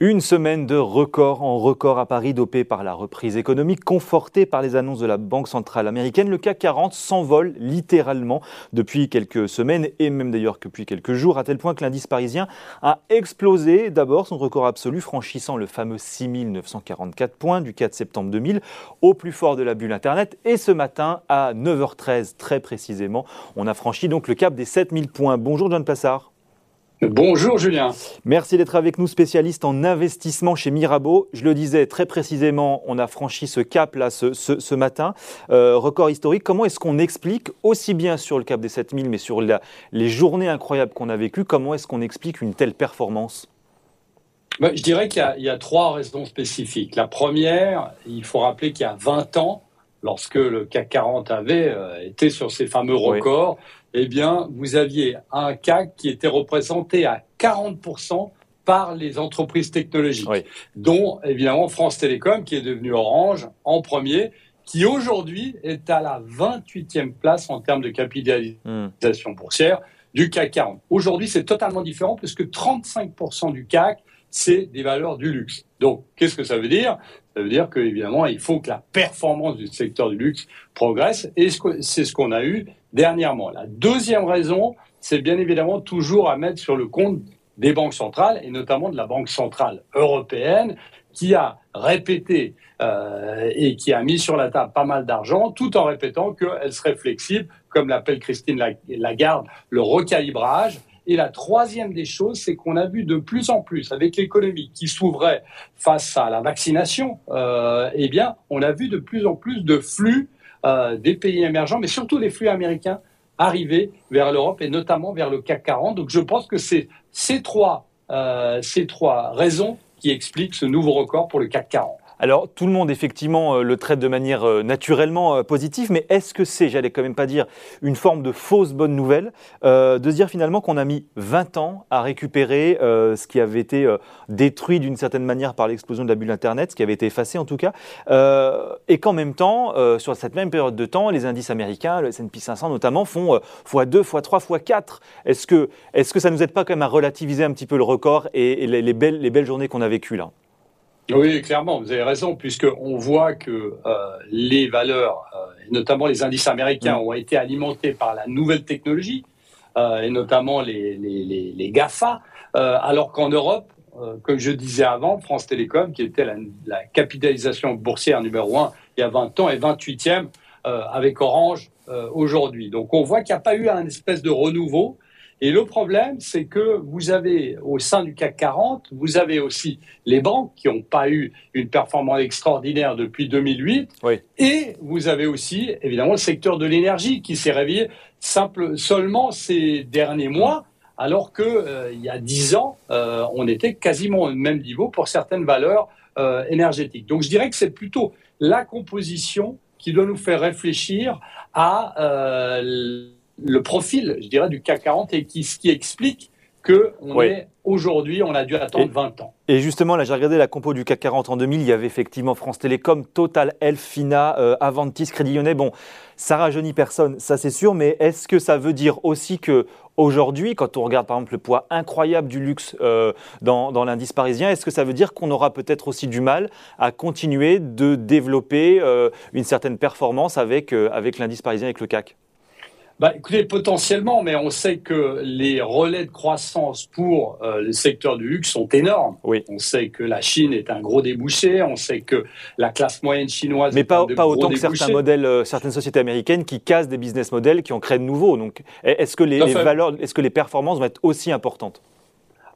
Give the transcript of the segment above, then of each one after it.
Une semaine de record en record à Paris, dopé par la reprise économique, confortée par les annonces de la Banque centrale américaine. Le CAC 40 s'envole littéralement depuis quelques semaines et même d'ailleurs depuis quelques jours, à tel point que l'indice parisien a explosé d'abord son record absolu, franchissant le fameux 6944 points du 4 septembre 2000, au plus fort de la bulle Internet. Et ce matin, à 9h13 très précisément, on a franchi donc le cap des 7000 points. Bonjour John Passard. Bonjour Julien. Merci d'être avec nous, spécialiste en investissement chez Mirabeau. Je le disais très précisément, on a franchi ce cap là ce, matin, euh, record historique. Comment est-ce qu'on explique, aussi bien sur le cap des 7000, mais sur les journées incroyables qu'on a vécues, comment est-ce qu'on explique une telle performance? Bah, Je dirais qu'il y, a trois raisons spécifiques. La première, il faut rappeler qu'il y a 20 ans, lorsque le CAC 40 avait euh, été sur ces fameux records, eh bien, vous aviez un CAC qui était représenté à 40% par les entreprises technologiques, dont évidemment France Télécom, qui est devenu Orange en premier, qui aujourd'hui est à la 28e place en termes de capitalisation boursière du CAC 40. Aujourd'hui, c'est totalement différent puisque 35% du CAC, c'est des valeurs du luxe. Donc, qu'est-ce que ça veut dire? Ça veut dire qu'évidemment, il faut que la performance du secteur du luxe progresse, et c'est ce qu'on a eu dernièrement. La deuxième raison, c'est bien évidemment toujours à mettre sur le compte des banques centrales, et notamment de la Banque centrale européenne, qui a répété euh, et qui a mis sur la table pas mal d'argent, tout en répétant qu'elle serait flexible, comme l'appelle Christine Lagarde, le recalibrage. Et la troisième des choses, c'est qu'on a vu de plus en plus, avec l'économie qui s'ouvrait face à la vaccination, euh, eh bien, on a vu de plus en plus de flux euh, des pays émergents, mais surtout les flux américains arriver vers l'Europe et notamment vers le CAC 40. Donc je pense que c'est ces trois, euh, ces trois raisons qui expliquent ce nouveau record pour le CAC 40. Alors, tout le monde, effectivement, euh, le traite de manière euh, naturellement euh, positive, mais est-ce que c'est, j'allais quand même pas dire, une forme de fausse bonne nouvelle, de dire finalement qu'on a mis 20 ans à récupérer ce qui avait été détruit d'une certaine manière par l'explosion de la bulle Internet, ce qui avait été effacé en tout cas, et qu'en même temps, sur cette même période de temps, les indices américains, le S&P 500 notamment, font x2, x3, x4. Est-ce que, est-ce que ça nous aide pas quand même à relativiser un petit peu le record et, les, belles, les belles journées qu'on a vécues là? Oui, clairement, vous avez raison, puisqu'on voit que euh, les valeurs, euh, notamment les indices américains, mm. ont été alimentés par la nouvelle technologie, euh, et notamment les, les, les, GAFA, alors qu'en Europe, comme je disais avant, France Télécom, qui était la, la, capitalisation boursière numéro 1 il y a 20 ans, est 28e avec Orange aujourd'hui. Donc on voit qu'il n'y a pas eu un espèce de renouveau et le problème, c'est que vous avez au sein du CAC 40, vous avez aussi les banques qui n'ont pas eu une performance extraordinaire depuis 2008. Et vous avez aussi, évidemment, le secteur de l'énergie qui s'est réveillé simple, seulement ces derniers mois, alors qu'il euh, il y a dix ans, euh, on était quasiment au même niveau pour certaines valeurs euh, énergétiques. Donc je dirais que c'est plutôt la composition qui doit nous faire réfléchir à le profil, je dirais, du CAC 40 et qui, ce qui explique que on est aujourd'hui, on a dû attendre 20 ans. Et justement, là, j'ai regardé la compo du CAC 40 en 2000. Il y avait effectivement France Télécom, Total, Elfina, euh, Avantis, Crédit Lyonnais. Bon, ça rajeunit personne, ça c'est sûr. Mais est-ce que ça veut dire aussi que aujourd'hui, quand on regarde par exemple le poids incroyable du luxe euh, dans, dans l'indice parisien, est-ce que ça veut dire qu'on aura peut-être aussi du mal à continuer de développer euh, une certaine performance avec, avec l'indice parisien, avec le CAC? Bah, écoutez, potentiellement, mais on sait que les relais de croissance pour euh, le secteur du luxe sont énormes. Oui. On sait que la Chine est un gros débouché, on sait que la classe moyenne chinoise mais pas, pas autant que certains modèles, euh, certaines sociétés américaines qui cassent des business models, qui en créent de nouveaux. Donc, est-ce que les, valeurs, est-ce que les performances vont être aussi importantes?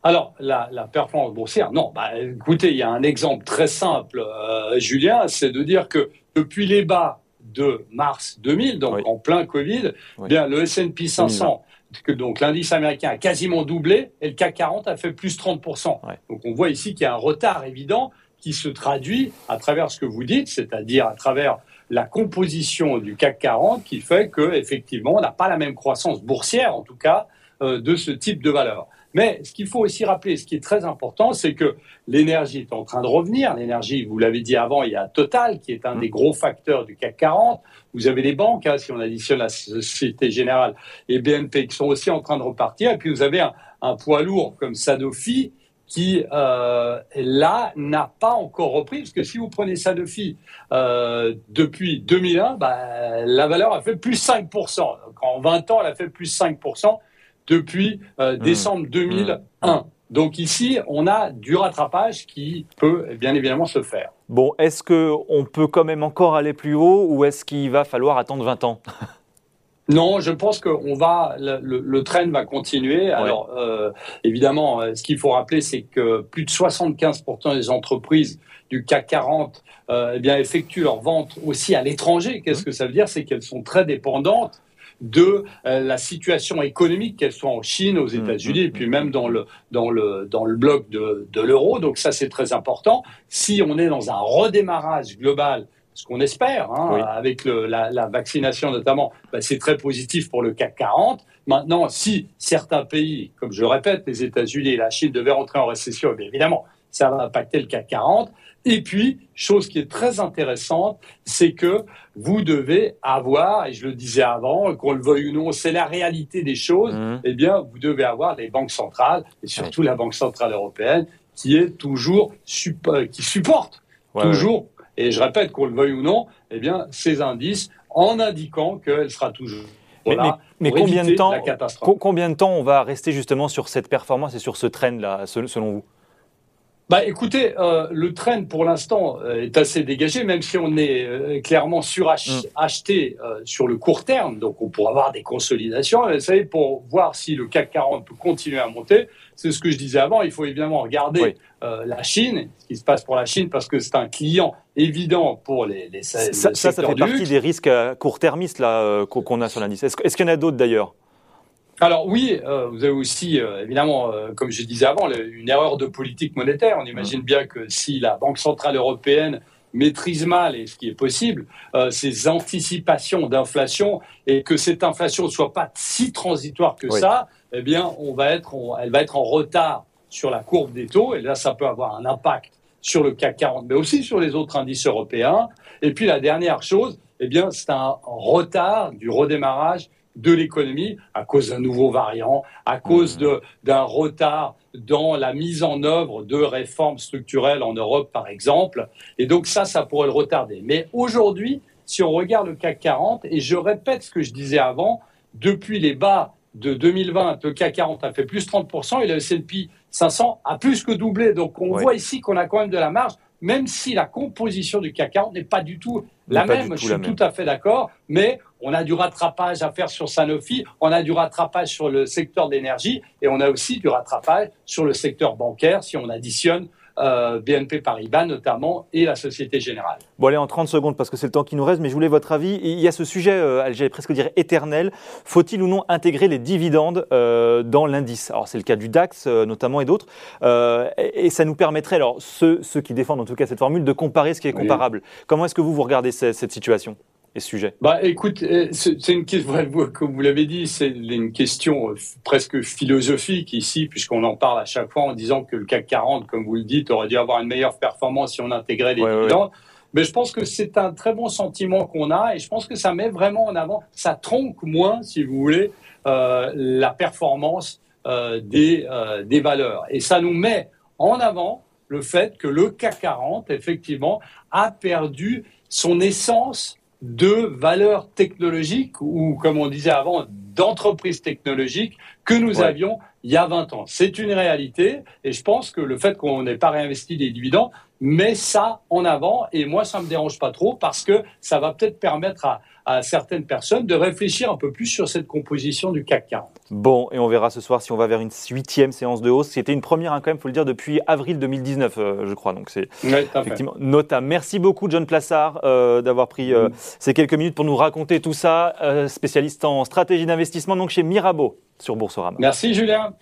Alors, la, la, performance boursière, non. Bah, écoutez, il y a un exemple très simple, euh, Julien, c'est de dire que depuis les bas de mars 2000, donc en plein Covid, bien le S&P 500, que donc l'indice américain a quasiment doublé et le CAC 40 a fait plus 30%. Donc on voit ici qu'il y a un retard évident qui se traduit à travers ce que vous dites, c'est-à-dire à travers la composition du CAC 40 qui fait que effectivement on n'a pas la même croissance boursière en tout cas euh, de ce type de valeur. Mais ce qu'il faut aussi rappeler, ce qui est très important, c'est que l'énergie est en train de revenir. L'énergie, vous l'avez dit avant, il y a Total qui est un des gros facteurs du CAC 40. Vous avez les banques, hein, si on additionne la Société Générale et BNP qui sont aussi en train de repartir. Et puis vous avez un, poids lourd comme Sanofi qui, euh, là, n'a pas encore repris, parce que si vous prenez Sanofi euh, depuis 2001, bah, la valeur a fait plus 5%. Donc, en 20 ans, elle a fait plus 5% depuis euh, mmh. décembre 2001. Mmh. Donc ici, on a du rattrapage qui peut bien évidemment se faire. Bon, est-ce qu'on peut quand même encore aller plus haut ou est-ce qu'il va falloir attendre 20 ans? Non, je pense que on va, le, le, train va continuer. Alors, euh, évidemment, euh, ce qu'il faut rappeler, c'est que plus de 75% des entreprises du CAC 40 euh, eh bien, effectuent leurs ventes aussi à l'étranger. Qu'est-ce mmh. que ça veut dire? C'est qu'elles sont très dépendantes de euh, la situation économique, qu'elle soit en Chine, aux mmh, États-Unis, mmh, et puis même dans le, dans le, dans le bloc de, de l'euro. Donc ça, c'est très important. Si on est dans un redémarrage global ce qu'on espère, hein, avec le, la, la, vaccination notamment, bah, c'est très positif pour le CAC 40. Maintenant, si certains pays, comme je le répète, les États-Unis et la Chine devaient rentrer en récession, bien évidemment, ça va impacter le CAC 40. Et puis, chose qui est très intéressante, c'est que vous devez avoir, et je le disais avant, qu'on le veuille ou non, c'est la réalité des choses, mmh. eh bien, vous devez avoir les banques centrales, et surtout la Banque Centrale Européenne, qui est toujours, euh, qui supporte toujours et je répète, qu'on le veuille ou non, eh bien, ces indices, en indiquant qu'elle sera toujours mais, combien, de temps, combien de temps on va rester justement sur cette performance et sur ce trend-là, selon vous? Bah, écoutez, euh, le trend pour l'instant euh, est assez dégagé, même si on est euh, clairement suracheté mm. sur le court terme. Donc, on pourra avoir des consolidations. Vous savez, pour voir si le CAC 40 peut continuer à monter, c'est ce que je disais avant. Il faut évidemment regarder la Chine, ce qui se passe pour la Chine, parce que c'est un client évident pour les, les ça, ça, ça fait partie des risques court-termistes là qu'on a sur l'indice. Est-ce qu'il y en a d'autres d'ailleurs? Alors oui, euh, vous avez aussi, euh, évidemment, euh, comme je disais avant, une erreur de politique monétaire. On imagine bien que si la Banque Centrale Européenne maîtrise mal, et ce qui est possible, ces anticipations d'inflation, et que cette inflation ne soit pas si transitoire que ça, eh bien, on va être, elle va être en retard sur la courbe des taux, et là, ça peut avoir un impact sur le CAC 40, mais aussi sur les autres indices européens. Et puis la dernière chose, eh bien, c'est un retard du redémarrage de l'économie à cause d'un nouveau variant, à cause mmh. d'un retard dans la mise en œuvre de réformes structurelles en Europe, par exemple. Et donc ça, ça pourrait le retarder. Mais aujourd'hui, si on regarde le CAC 40, et je répète ce que je disais avant, depuis les bas de 2020, le CAC 40 a fait plus 30% et le S&P 500 a plus que doublé. Donc on voit ici qu'on a quand même de la marge, même si la composition du CAC 40 n'est pas du tout la même. Je suis tout à fait d'accord, mais on a du rattrapage à faire sur Sanofi, on a du rattrapage sur le secteur de l'énergie et on a aussi du rattrapage sur le secteur bancaire si on additionne euh, BNP Paribas notamment et la Société Générale. Bon allez en 30 secondes parce que c'est le temps qui nous reste, mais je voulais votre avis. Il y a ce sujet, euh, j'allais presque dire éternel, faut-il ou non intégrer les dividendes euh, dans l'indice? Alors c'est le cas du DAX notamment et d'autres, et, ça nous permettrait, alors ceux, qui défendent en tout cas cette formule, de comparer ce qui est comparable. Comment est-ce que vous vous regardez cette situation? Et sujet Bah, écoute, euh, c'est une question, comme vous l'avez dit, c'est une question euh, presque philosophique ici, puisqu'on en parle à chaque fois en disant que le CAC 40, comme vous le dites, aurait dû avoir une meilleure performance si on intégrait les dividendes. Mais je pense que c'est un très bon sentiment qu'on a et je pense que ça met vraiment en avant, ça tronque moins, si vous voulez, euh, la performance euh, des, euh, des valeurs. Et ça nous met en avant le fait que le CAC 40, effectivement, a perdu son essence de valeurs technologiques ou, comme on disait avant, d'entreprises technologiques que nous avions il y a 20 ans. C'est une réalité et je pense que le fait qu'on n'ait pas réinvesti des dividendes met ça en avant et moi ça me dérange pas trop parce que ça va peut-être permettre à, à certaines personnes de réfléchir un peu plus sur cette composition du CAC 40. Bon, et on verra ce soir si on va vers une huitième séance de hausse. C'était une première, hein, quand même, il faut le dire, depuis avril 2019, euh, je crois. Donc c'est effectivement notable. Merci beaucoup, John Plassard, euh, d'avoir pris euh, ces quelques minutes pour nous raconter tout ça. spécialiste en stratégie d'investissement, donc chez Mirabeau sur Boursorama. Merci, Julien.